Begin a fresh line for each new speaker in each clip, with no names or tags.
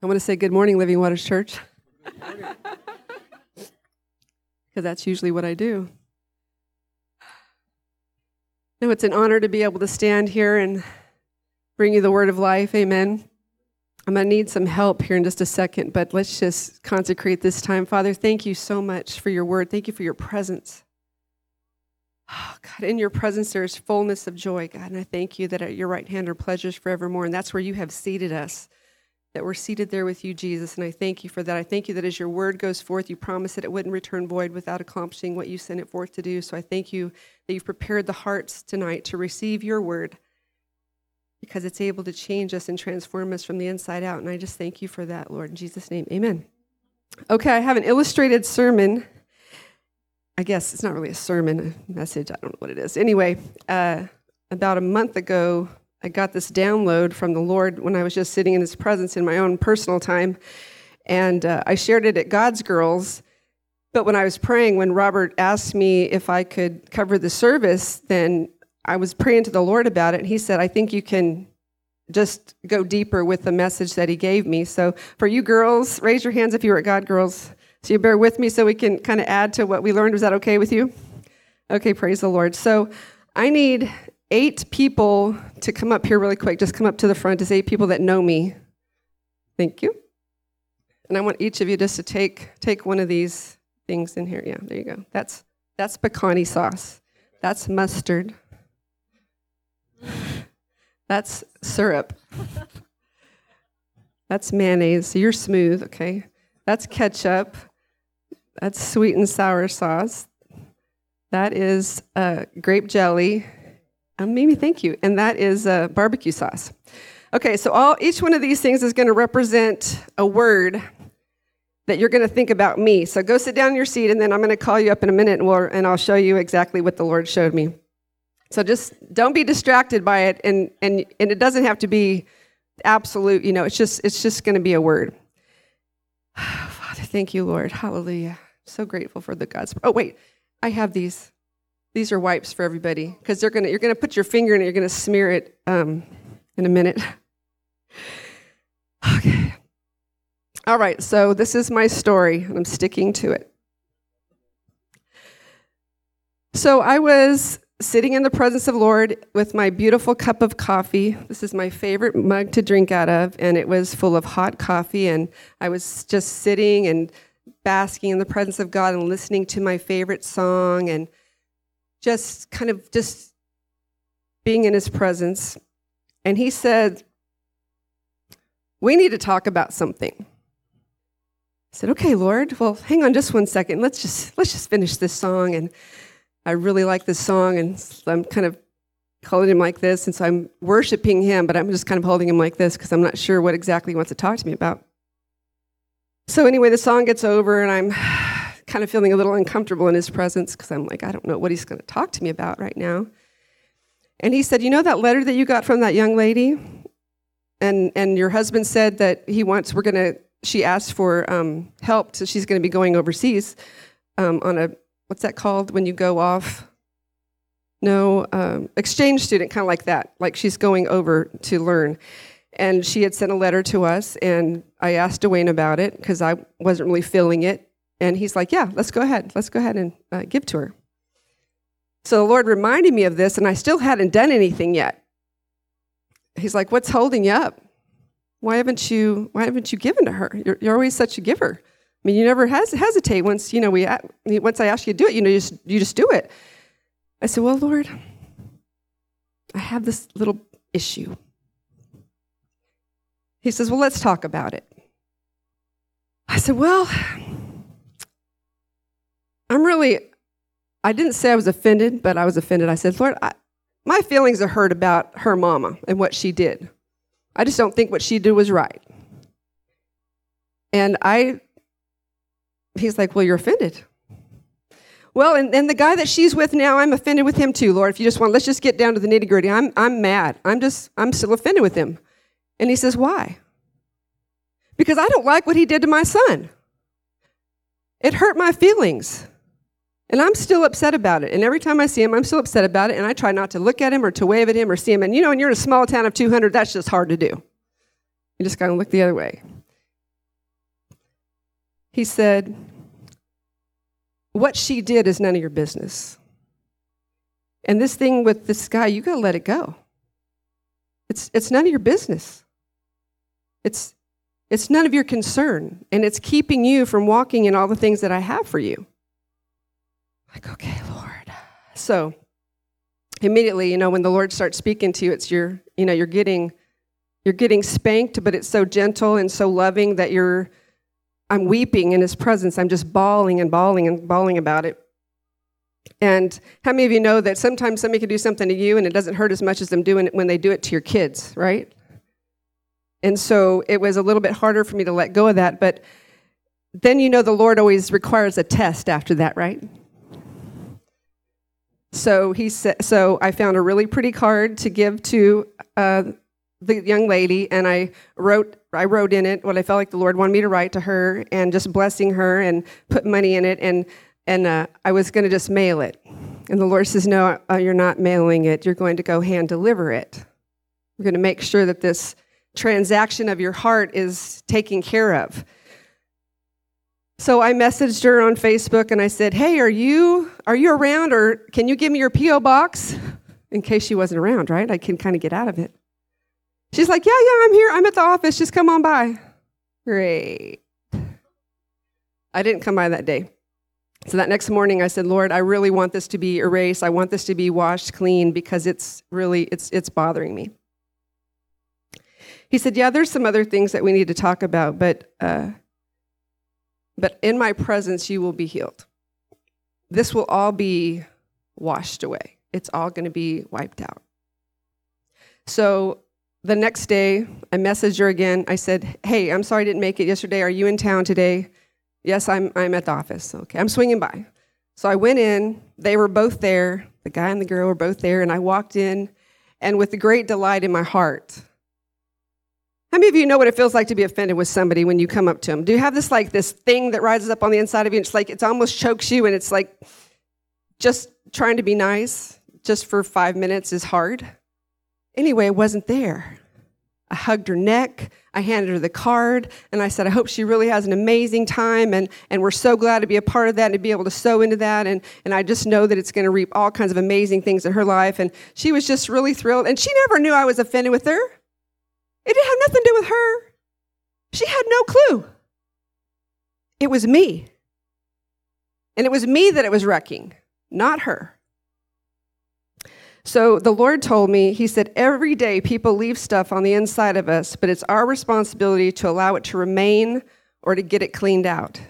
I want to say good morning, Living Waters Church. Because that's usually what I do. No, it's an honor to be able to stand here and bring you the word of life. Amen. I'm going to need some help here in just a second, but let's just consecrate this time. Father, thank you so much for your word. Thank you for your presence. Oh, God, in your presence there is fullness of joy, God. And I thank you that at your right hand are pleasures forevermore. And that's where you have seated us, that we're seated there with you, Jesus. And I thank you for that. I thank you that as your word goes forth, you promised that it wouldn't return void without accomplishing what you sent it forth to do. So I thank you that you've prepared the hearts tonight to receive your word because it's able to change us and transform us from the inside out. And I just thank you for that, Lord. In Jesus' name, amen. Okay, I have an illustrated sermon I guess it's not really a sermon, a message. I don't know what it is. Anyway, uh, about a month ago, I got this download from the Lord when I was just sitting in His presence in my own personal time. And uh, I shared it at God's Girls. But when I was praying, when Robert asked me if I could cover the service, then I was praying to the Lord about it. And He said, I think you can just go deeper with the message that He gave me. So for you girls, raise your hands if you were at God Girls. So you bear with me so we can kind of add to what we learned. Was that okay with you? Okay, praise the Lord. So I need eight people to come up here really quick. Just come up to the front. Just eight people that know me. Thank you. And I want each of you just to take take one of these things in here. Yeah, there you go. That's that's picante sauce. That's mustard. That's syrup. That's mayonnaise. You're smooth, okay? That's ketchup. That's sweet and sour sauce. That is uh, grape jelly. Um, Mimi, thank you. And that is uh, barbecue sauce. Okay, so all each one of these things is going to represent a word that you're going to think about me. So go sit down in your seat, and then I'm going to call you up in a minute, and, we'll, and I'll show you exactly what the Lord showed me. So just don't be distracted by it, and and and it doesn't have to be absolute. You know, it's just it's just going to be a word. Father, thank you, Lord. Hallelujah. So grateful for the God's. Oh wait, I have these. These are wipes for everybody because they're gonna. You're gonna put your finger in it. You're gonna smear it um, in a minute. Okay. All right. So this is my story, and I'm sticking to it. So I was sitting in the presence of Lord with my beautiful cup of coffee. This is my favorite mug to drink out of, and it was full of hot coffee. And I was just sitting and basking in the presence of God and listening to my favorite song and just kind of just being in his presence. And he said, We need to talk about something. I said, Okay, Lord, well, hang on just one second. Let's just let's just finish this song. And I really like this song, and I'm kind of holding him like this, and so I'm worshiping him, but I'm just kind of holding him like this because I'm not sure what exactly he wants to talk to me about. So, anyway, the song gets over, and I'm kind of feeling a little uncomfortable in his presence because I'm like, I don't know what he's going to talk to me about right now. And he said, You know that letter that you got from that young lady? And, and your husband said that he wants, we're going to, she asked for um, help, so she's going to be going overseas um, on a, what's that called when you go off? No, um, exchange student, kind of like that. Like she's going over to learn. And she had sent a letter to us, and I asked Dwayne about it because I wasn't really feeling it. And he's like, Yeah, let's go ahead. Let's go ahead and uh, give to her. So the Lord reminded me of this, and I still hadn't done anything yet. He's like, What's holding you up? Why haven't you, why haven't you given to her? You're, you're always such a giver. I mean, you never hes- hesitate once, you know, we, once I ask you to do it, you know, you just, you just do it. I said, Well, Lord, I have this little issue. He says, Well, let's talk about it. I said, Well, I'm really, I didn't say I was offended, but I was offended. I said, Lord, I, my feelings are hurt about her mama and what she did. I just don't think what she did was right. And I, he's like, Well, you're offended. Well, and, and the guy that she's with now, I'm offended with him too, Lord. If you just want, let's just get down to the nitty gritty. I'm, I'm mad. I'm just, I'm still offended with him. And he says, Why? Because I don't like what he did to my son. It hurt my feelings. And I'm still upset about it. And every time I see him, I'm still upset about it. And I try not to look at him or to wave at him or see him. And you know, when you're in a small town of 200, that's just hard to do. You just gotta look the other way. He said, What she did is none of your business. And this thing with this guy, you got to let it go. It's, it's none of your business. It's, it's none of your concern. And it's keeping you from walking in all the things that I have for you. Like, okay, Lord. So immediately, you know, when the Lord starts speaking to you, it's your, you know, you're getting you're getting spanked, but it's so gentle and so loving that you're I'm weeping in his presence. I'm just bawling and bawling and bawling about it. And how many of you know that sometimes somebody can do something to you and it doesn't hurt as much as them doing it when they do it to your kids, right? And so it was a little bit harder for me to let go of that, but then you know the Lord always requires a test after that, right? So he said, so I found a really pretty card to give to uh, the young lady, and I wrote I wrote in it what I felt like the Lord wanted me to write to her, and just blessing her and put money in it, and and uh, I was going to just mail it, and the Lord says, no, uh, you're not mailing it. You're going to go hand deliver it. You're going to make sure that this transaction of your heart is taken care of. So I messaged her on Facebook and I said, "Hey, are you are you around or can you give me your PO box in case she wasn't around, right? I can kind of get out of it." She's like, "Yeah, yeah, I'm here. I'm at the office. Just come on by." Great. I didn't come by that day. So that next morning I said, "Lord, I really want this to be erased. I want this to be washed clean because it's really it's it's bothering me." He said, "Yeah, there's some other things that we need to talk about, but uh, but in my presence you will be healed. This will all be washed away. It's all going to be wiped out. So the next day, I messaged her again. I said, Hey, I'm sorry I didn't make it yesterday. Are you in town today? Yes, I'm, I'm at the office. Okay, I'm swinging by. So I went in. They were both there. The guy and the girl were both there. And I walked in, and with great delight in my heart, how many of you know what it feels like to be offended with somebody when you come up to them? Do you have this like this thing that rises up on the inside of you? And it's like it's almost chokes you, and it's like just trying to be nice just for five minutes is hard. Anyway, it wasn't there. I hugged her neck. I handed her the card, and I said, I hope she really has an amazing time, and, and we're so glad to be a part of that and to be able to sow into that. And, and I just know that it's going to reap all kinds of amazing things in her life. And she was just really thrilled. And she never knew I was offended with her. It didn't have nothing to do with her. She had no clue. It was me. And it was me that it was wrecking, not her. So the Lord told me, He said, every day people leave stuff on the inside of us, but it's our responsibility to allow it to remain or to get it cleaned out.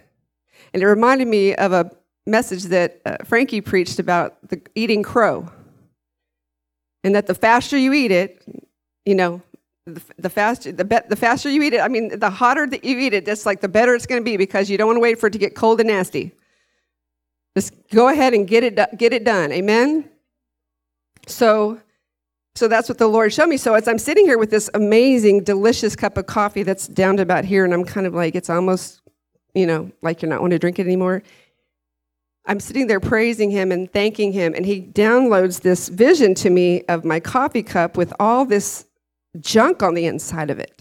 And it reminded me of a message that uh, Frankie preached about the eating crow. And that the faster you eat it, you know, the, the faster the, be, the faster you eat it, I mean, the hotter that you eat it, just like the better it's going to be because you don't want to wait for it to get cold and nasty. Just go ahead and get it get it done. Amen. So, so that's what the Lord showed me. So as I'm sitting here with this amazing, delicious cup of coffee that's down to about here, and I'm kind of like, it's almost, you know, like you're not want to drink it anymore. I'm sitting there praising him and thanking him, and he downloads this vision to me of my coffee cup with all this junk on the inside of it.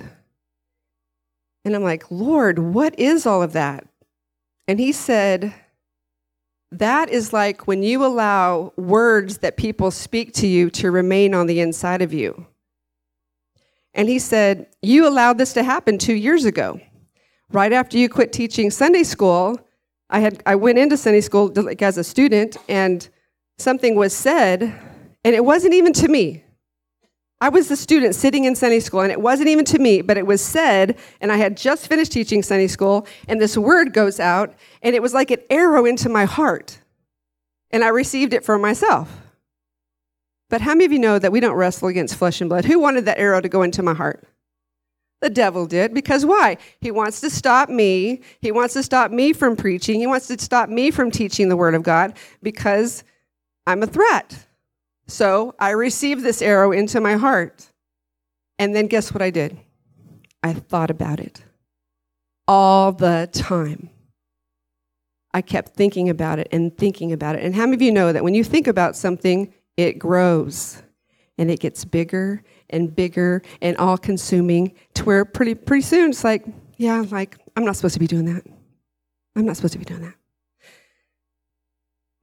And I'm like, Lord, what is all of that? And he said, That is like when you allow words that people speak to you to remain on the inside of you. And he said, You allowed this to happen two years ago. Right after you quit teaching Sunday school, I, had, I went into Sunday school like as a student, and something was said, and it wasn't even to me. I was the student sitting in Sunday school, and it wasn't even to me, but it was said, and I had just finished teaching Sunday school, and this word goes out, and it was like an arrow into my heart. And I received it for myself. But how many of you know that we don't wrestle against flesh and blood? Who wanted that arrow to go into my heart? The devil did. Because why? He wants to stop me. He wants to stop me from preaching. He wants to stop me from teaching the word of God because I'm a threat. So I received this arrow into my heart. And then guess what I did? I thought about it all the time. I kept thinking about it and thinking about it. And how many of you know that when you think about something, it grows and it gets bigger and bigger and all consuming to where pretty, pretty soon it's like, yeah, like, I'm not supposed to be doing that. I'm not supposed to be doing that.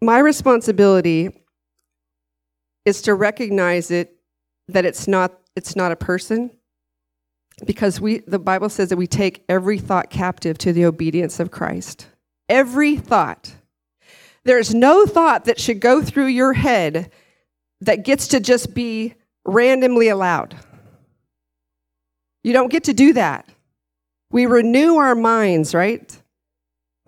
My responsibility is to recognize it that it's not it's not a person because we the Bible says that we take every thought captive to the obedience of Christ. Every thought. There's no thought that should go through your head that gets to just be randomly allowed. You don't get to do that. We renew our minds, right?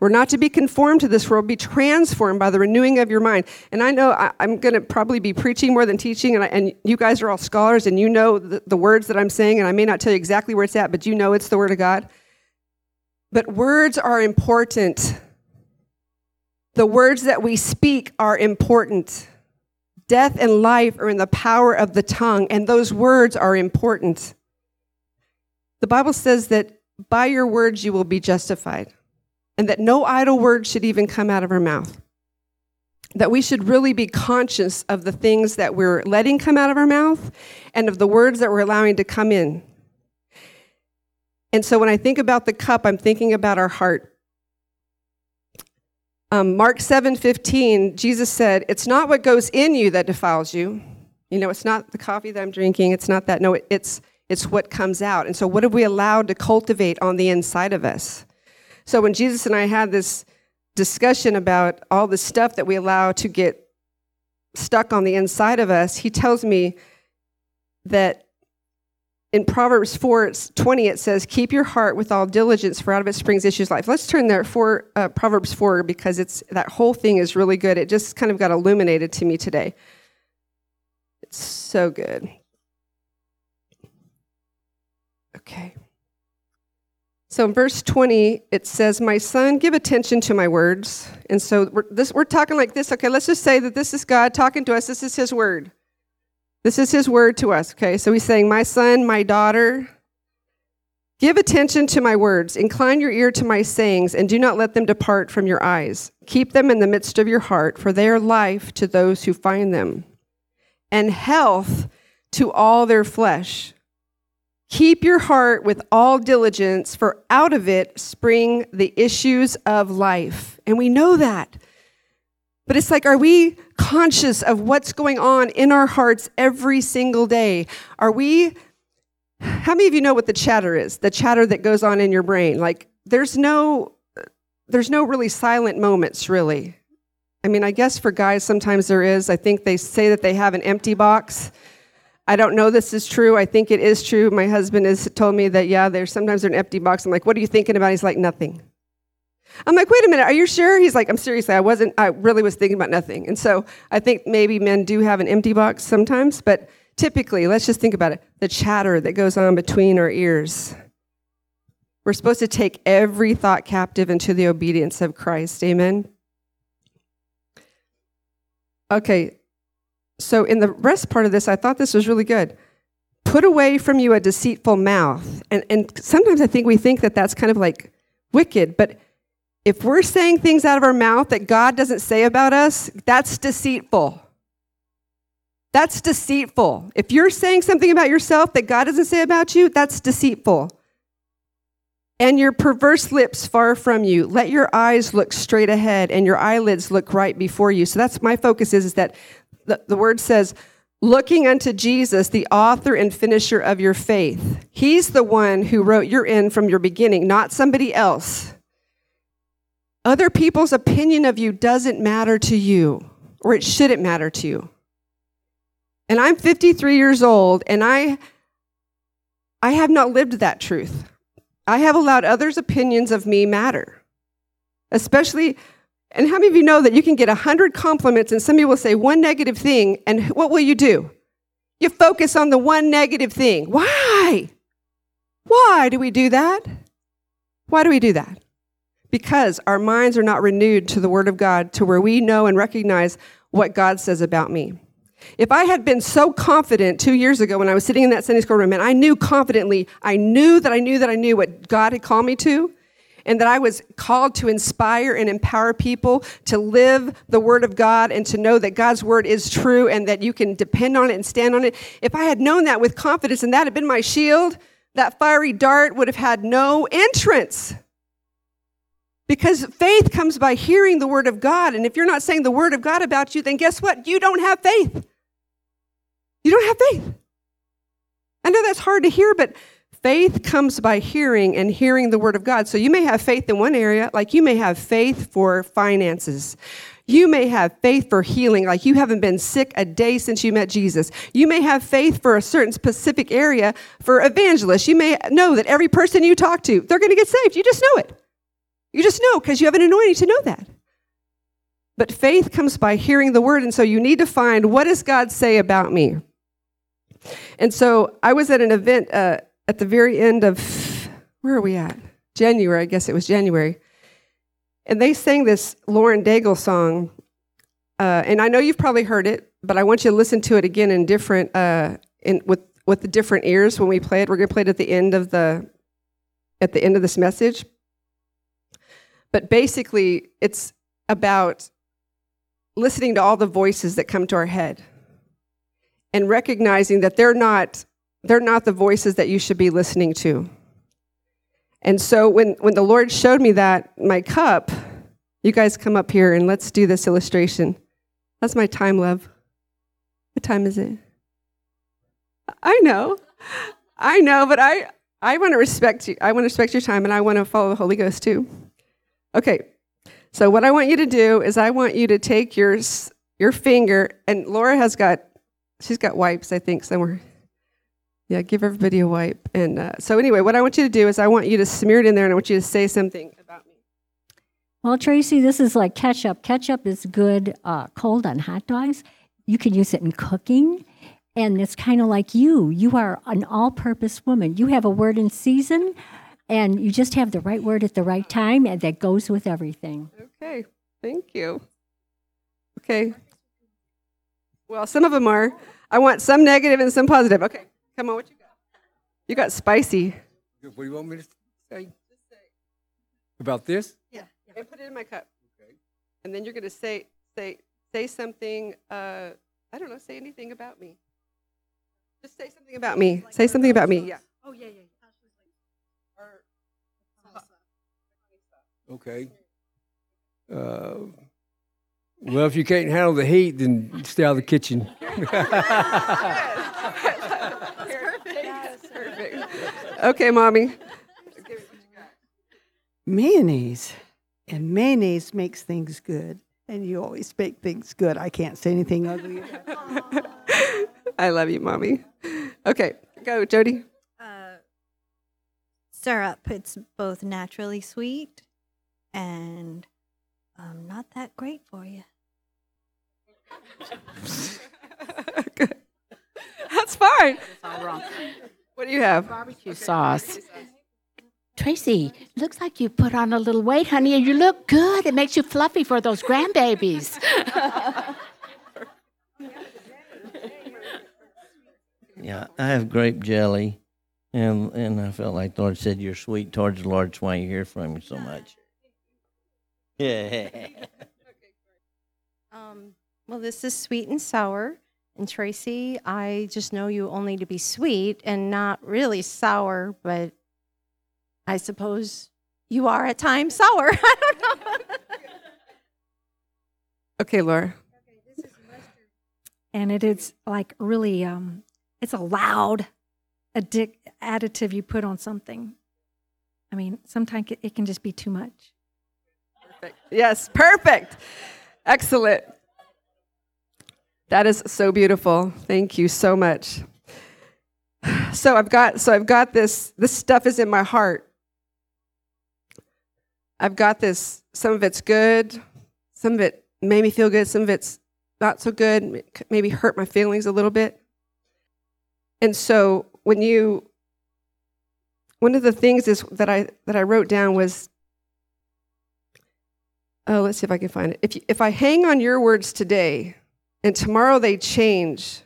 We're not to be conformed to this world, be transformed by the renewing of your mind. And I know I, am going to probably be preaching more than teaching, and, I, and, you guys are all scholars, and you know the, the words that I'm saying, and I may not tell you exactly where it's at, but you know it's the Word of God. But words are important. The words that we speak are important. Death and life are in the power of the tongue, and those words are important. The Bible says that by your words you will be justified and that no idle word should even come out of our mouth. That we should really be conscious of the things that we're letting come out of our mouth and of the words that we're allowing to come in. And so when I think about the cup, I'm thinking about our heart. Um, Mark 7 15, Jesus said, It's not what goes in you that defiles you. You know, it's not the coffee that I'm drinking, it's not that. No, it's, it's what comes out. And so, what have we allowed to cultivate on the inside of us? So when Jesus and I had this discussion about all the stuff that we allow to get stuck on the inside of us, he tells me that in Proverbs 4 20, it says, Keep your heart with all diligence, for out of it springs issues life. Let's turn there for uh, Proverbs 4 because it's that whole thing is really good. It just kind of got illuminated to me today. It's so good. Okay. So in verse 20, it says, My son, give attention to my words. And so we're, this, we're talking like this. Okay, let's just say that this is God talking to us. This is his word. This is his word to us. Okay, so he's saying, My son, my daughter, give attention to my words. Incline your ear to my sayings, and do not let them depart from your eyes. Keep them in the midst of your heart, for they are life to those who find them, and health to all their flesh. Keep your heart with all diligence, for out of it spring the issues of life. And we know that. But it's like, are we conscious of what's going on in our hearts every single day? Are we, how many of you know what the chatter is? The chatter that goes on in your brain. Like, there's no, there's no really silent moments, really. I mean, I guess for guys, sometimes there is. I think they say that they have an empty box I don't know this is true. I think it is true. My husband has told me that, yeah, there's sometimes an empty box. I'm like, what are you thinking about? He's like, nothing. I'm like, wait a minute, are you sure? He's like, I'm seriously, I wasn't, I really was thinking about nothing. And so I think maybe men do have an empty box sometimes, but typically, let's just think about it the chatter that goes on between our ears. We're supposed to take every thought captive into the obedience of Christ. Amen. Okay, so, in the rest part of this, I thought this was really good. Put away from you a deceitful mouth. And, and sometimes I think we think that that's kind of like wicked, but if we're saying things out of our mouth that God doesn't say about us, that's deceitful. That's deceitful. If you're saying something about yourself that God doesn't say about you, that's deceitful. And your perverse lips far from you. Let your eyes look straight ahead and your eyelids look right before you. So that's my focus is, is that the, the word says, looking unto Jesus, the author and finisher of your faith. He's the one who wrote your end from your beginning, not somebody else. Other people's opinion of you doesn't matter to you, or it shouldn't matter to you. And I'm 53 years old, and I, I have not lived that truth. I have allowed others' opinions of me matter, especially and how many of you know that you can get 100 compliments and somebody will say one negative thing, and what will you do? You focus on the one negative thing. Why? Why do we do that? Why do we do that? Because our minds are not renewed to the Word of God to where we know and recognize what God says about me. If I had been so confident two years ago when I was sitting in that Sunday school room and I knew confidently, I knew that I knew that I knew what God had called me to, and that I was called to inspire and empower people to live the Word of God and to know that God's Word is true and that you can depend on it and stand on it. If I had known that with confidence and that had been my shield, that fiery dart would have had no entrance. Because faith comes by hearing the word of God. And if you're not saying the word of God about you, then guess what? You don't have faith. You don't have faith. I know that's hard to hear, but faith comes by hearing and hearing the word of God. So you may have faith in one area, like you may have faith for finances. You may have faith for healing, like you haven't been sick a day since you met Jesus. You may have faith for a certain specific area for evangelists. You may know that every person you talk to, they're going to get saved. You just know it. You just know because you have an anointing to know that. But faith comes by hearing the word, and so you need to find what does God say about me. And so I was at an event uh, at the very end of where are we at? January, I guess it was January. And they sang this Lauren Daigle song. Uh, and I know you've probably heard it, but I want you to listen to it again in different, uh, in, with, with the different ears when we play it. We're going to play it at the end of the, at the end of this message. But basically, it's about listening to all the voices that come to our head and recognizing that they're not, they're not the voices that you should be listening to. And so when, when the Lord showed me that, my cup, you guys come up here and let's do this illustration. That's my time, love. What time is it? I know. I know, but I, I want to respect you. I want to respect your time and I want to follow the Holy Ghost too. Okay. So what I want you to do is I want you to take your your finger and Laura has got she's got wipes I think somewhere. Yeah, give everybody a wipe. And uh, so, anyway, what I want you to do is I want you to smear it in there and I want you to say something about me.
Well, Tracy, this is like ketchup. Ketchup is good uh, cold on hot dogs. You can use it in cooking. And it's kind of like you. You are an all purpose woman. You have a word in season, and you just have the right word at the right time, and that goes with everything.
Okay, thank you. Okay. Well, some of them are. I want some negative and some positive. Okay. Come on, what you got? You got spicy.
What do you want me to say? About this?
Yeah. And put it in my cup. Okay. And then you're going to say say say something. Uh, I don't know. Say anything about me. Just say something about me. Say something about me. Yeah. Oh yeah, yeah.
Okay. Uh, well, if you can't handle the heat, then stay out of the kitchen.
Okay, mommy.
Mayonnaise. And mayonnaise makes things good. And you always make things good. I can't say anything ugly.
I love you, mommy. Okay, go, Jody. Uh,
syrup. It's both naturally sweet and um, not that great for you.
That's fine. That's all wrong. What do you have?
Barbecue sauce. Tracy, looks like you put on a little weight, honey, and you look good. It makes you fluffy for those grandbabies.
yeah, I have grape jelly, and and I felt like the Lord said, "You're sweet towards the Lord. That's why you hear from me so much." Yeah.
um, well, this is sweet and sour. And Tracy, I just know you only to be sweet and not really sour, but I suppose you are at times sour. I don't know.
okay, Laura.
And it is like really, um, it's a loud addic- additive you put on something. I mean, sometimes it can just be too much.
Perfect. Yes, perfect. Excellent. That is so beautiful. Thank you so much. So I've got so I've got this this stuff is in my heart. I've got this some of it's good, some of it made me feel good, some of it's not so good, maybe hurt my feelings a little bit. And so when you one of the things is that I that I wrote down was oh, let's see if I can find it. If you, if I hang on your words today, and tomorrow they change,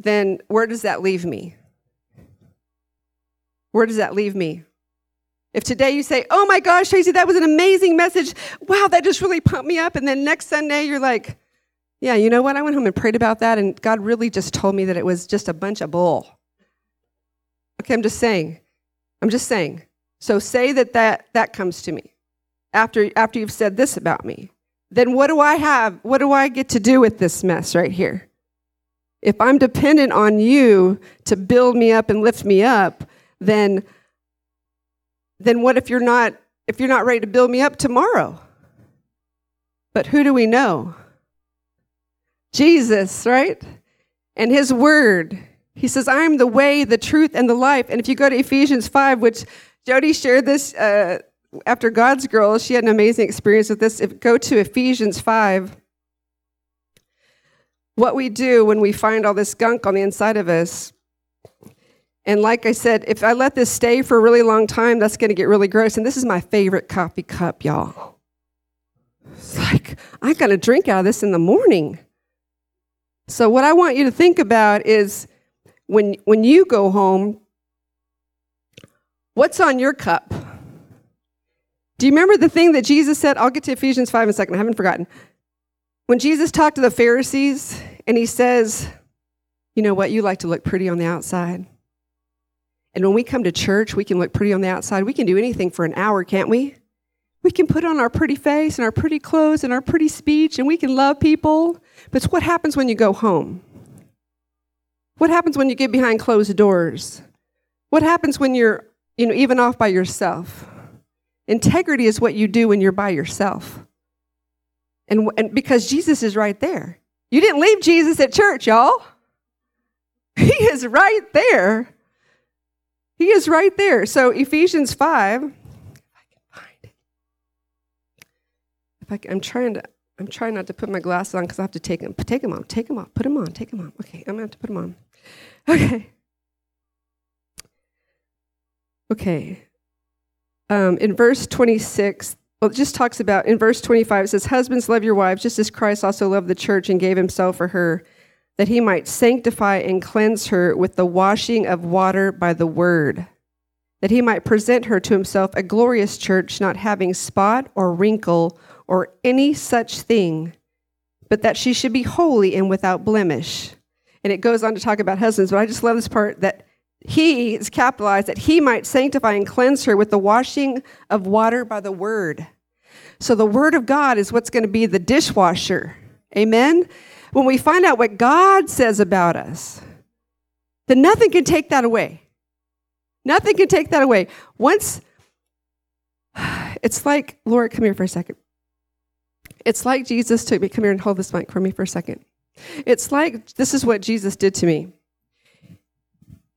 then where does that leave me? Where does that leave me? If today you say, oh my gosh, Tracy, that was an amazing message. Wow, that just really pumped me up. And then next Sunday you're like, yeah, you know what? I went home and prayed about that, and God really just told me that it was just a bunch of bull. Okay, I'm just saying. I'm just saying. So say that that, that comes to me. after after you've said this about me, then what do I have? What do I get to do with this mess right here? If I'm dependent on you to build me up and lift me up, then then what if you're not if you're not ready to build me up tomorrow? But who do we know? Jesus, right? And his word. He says, I am the way, the truth, and the life. And if you go to Ephesians 5, which Jody shared this uh, after God's Girl, she had an amazing experience with this. If go to Ephesians 5, what we do when we find all this gunk on the inside of us. And like I said, if I let this stay for a really long time, that's going to get really gross. And this is my favorite coffee cup, y'all. It's like, I got to drink out of this in the morning. So, what I want you to think about is when, when you go home, what's on your cup? Do you remember the thing that Jesus said? I'll get to Ephesians 5 in a second. I haven't forgotten. When Jesus talked to the Pharisees and he says, You know what? You like to look pretty on the outside. And when we come to church, we can look pretty on the outside. We can do anything for an hour, can't we? We can put on our pretty face and our pretty clothes and our pretty speech and we can love people. But what happens when you go home? What happens when you get behind closed doors? What happens when you're, you know, even off by yourself? Integrity is what you do when you're by yourself. And, and because Jesus is right there. You didn't leave Jesus at church, y'all. He is right there. He is right there. So Ephesians 5, if I can find it. If I can, I'm trying to I'm trying not to put my glasses on because I have to take them. Take them off. Take them off. Put them on. Take them on. Okay, I'm gonna have to put them on. Okay. Okay. Um, in verse 26, well, it just talks about, in verse 25, it says, Husbands, love your wives, just as Christ also loved the church and gave himself for her, that he might sanctify and cleanse her with the washing of water by the word, that he might present her to himself a glorious church, not having spot or wrinkle or any such thing, but that she should be holy and without blemish. And it goes on to talk about husbands, but I just love this part that he is capitalized that he might sanctify and cleanse her with the washing of water by the word. So the word of God is what's going to be the dishwasher. Amen. When we find out what God says about us, then nothing can take that away. Nothing can take that away. Once it's like, Lord, come here for a second. It's like Jesus took me, come here and hold this mic for me for a second. It's like this is what Jesus did to me.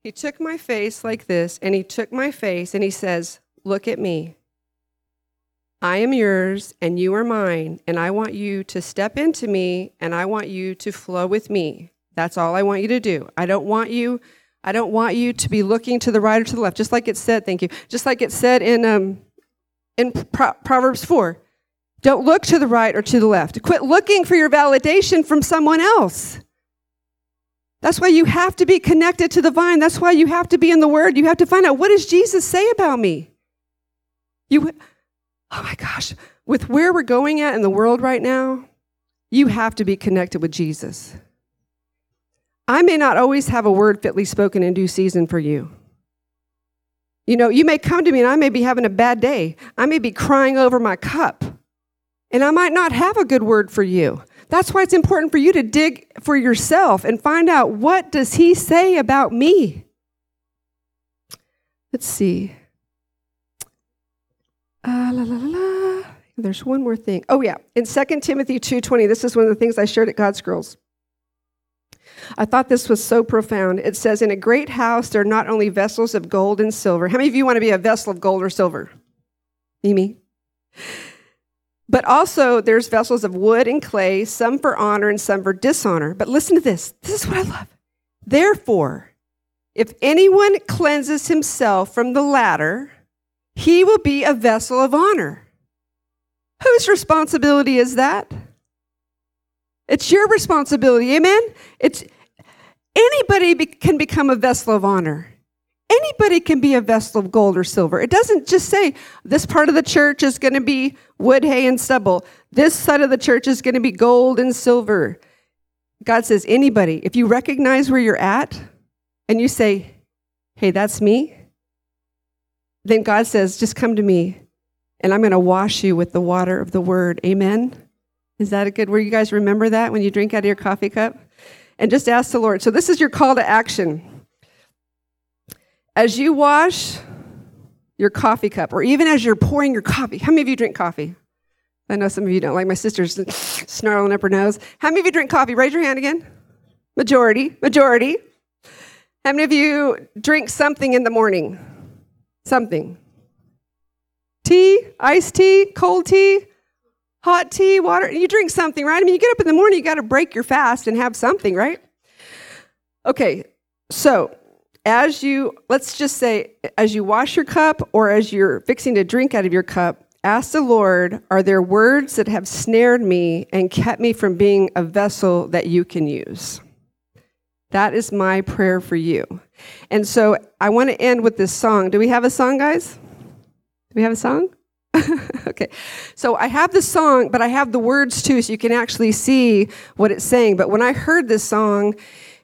He took my face like this, and he took my face and he says, Look at me. I am yours and you are mine, and I want you to step into me and I want you to flow with me. That's all I want you to do. I don't want you I don't want you to be looking to the right or to the left, just like it said, thank you. Just like it said in um in Pro- Proverbs 4. Don't look to the right or to the left. Quit looking for your validation from someone else. That's why you have to be connected to the vine. That's why you have to be in the word. You have to find out what does Jesus say about me? You Oh my gosh, with where we're going at in the world right now, you have to be connected with Jesus. I may not always have a word fitly spoken in due season for you. You know, you may come to me and I may be having a bad day. I may be crying over my cup. And I might not have a good word for you. That's why it's important for you to dig for yourself and find out what does he say about me? Let's see. Uh, la, la, la. There's one more thing. Oh yeah, in 2 Timothy 2:20, this is one of the things I shared at God's Girls. I thought this was so profound. It says, "In a great house there are not only vessels of gold and silver. How many of you want to be a vessel of gold or silver? Mimi. But also there's vessels of wood and clay, some for honor and some for dishonor. But listen to this. This is what I love. Therefore, if anyone cleanses himself from the latter, he will be a vessel of honor. Whose responsibility is that? It's your responsibility. Amen? It's anybody be, can become a vessel of honor. Anybody can be a vessel of gold or silver. It doesn't just say this part of the church is going to be wood, hay, and stubble. This side of the church is going to be gold and silver. God says, anybody, if you recognize where you're at and you say, hey, that's me, then God says, just come to me and I'm going to wash you with the water of the word. Amen. Is that a good where you guys remember that when you drink out of your coffee cup? And just ask the Lord. So this is your call to action. As you wash your coffee cup, or even as you're pouring your coffee, how many of you drink coffee? I know some of you don't. Like my sister's snarling up her nose. How many of you drink coffee? Raise your hand again. Majority. Majority. How many of you drink something in the morning? Something. Tea, iced tea, cold tea, hot tea, water. You drink something, right? I mean, you get up in the morning, you got to break your fast and have something, right? Okay, so as you, let's just say, as you wash your cup or as you're fixing to drink out of your cup, ask the Lord, are there words that have snared me and kept me from being a vessel that you can use? That is my prayer for you. And so I want to end with this song. Do we have a song, guys? Do we have a song? okay. So I have the song, but I have the words too, so you can actually see what it's saying. But when I heard this song,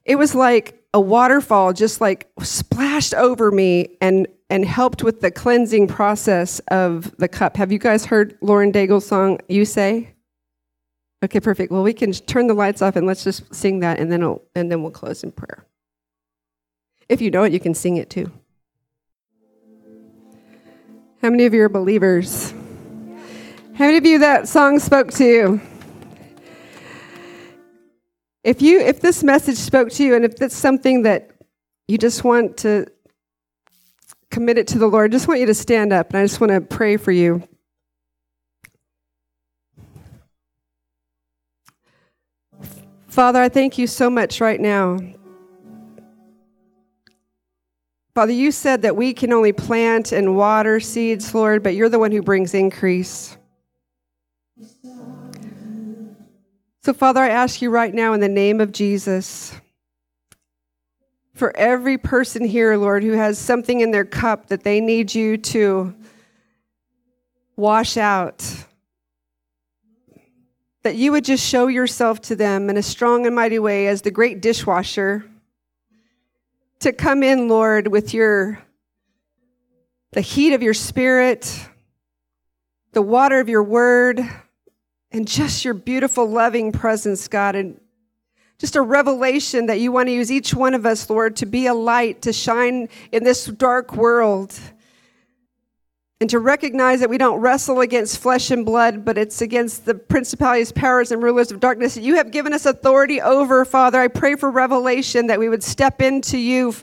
it was like a waterfall just like splashed over me and and helped with the cleansing process of the cup. Have you guys heard Lauren Daigle's song, You Say? Okay, perfect. Well, we can turn the lights off and let's just sing that and then will and then we'll close in prayer. If you know it, you can sing it too. How many of you are believers? How many of you that song spoke to you? If you if this message spoke to you and if it's something that you just want to commit it to the Lord, I just want you to stand up and I just want to pray for you. Father, I thank you so much right now. Father, you said that we can only plant and water seeds, Lord, but you're the one who brings increase. So, Father, I ask you right now in the name of Jesus, for every person here, Lord, who has something in their cup that they need you to wash out, that you would just show yourself to them in a strong and mighty way as the great dishwasher to come in, Lord, with your the heat of your spirit, the water of your word, and just your beautiful, loving presence, God, and just a revelation that you want to use each one of us, Lord, to be a light, to shine in this dark world. And to recognize that we don't wrestle against flesh and blood, but it's against the principalities, powers, and rulers of darkness that you have given us authority over, Father. I pray for revelation that we would step into you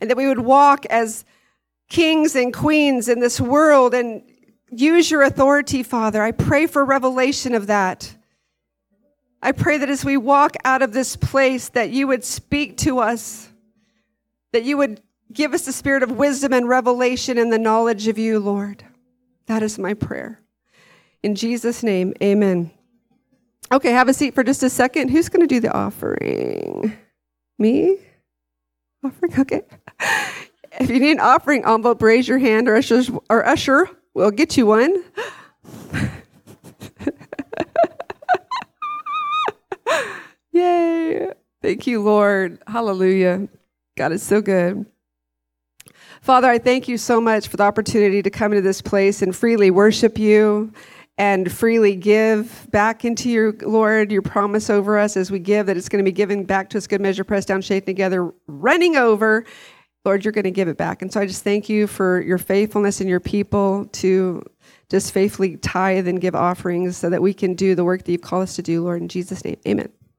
and that we would walk as kings and queens in this world and use your authority, Father. I pray for revelation of that. I pray that as we walk out of this place that you would speak to us, that you would Give us the spirit of wisdom and revelation and the knowledge of you, Lord. That is my prayer. In Jesus' name, amen. Okay, have a seat for just a second. Who's going to do the offering? Me? Offering? Okay. If you need an offering envelope, raise your hand, or usher, or usher will get you one. Yay. Thank you, Lord. Hallelujah. God is so good. Father, I thank you so much for the opportunity to come into this place and freely worship you and freely give back into your Lord your promise over us as we give that it's going to be given back to us good measure pressed down shaken together running over Lord you're going to give it back. And so I just thank you for your faithfulness and your people to just faithfully tithe and give offerings so that we can do the work that you've called us to do Lord in Jesus name. Amen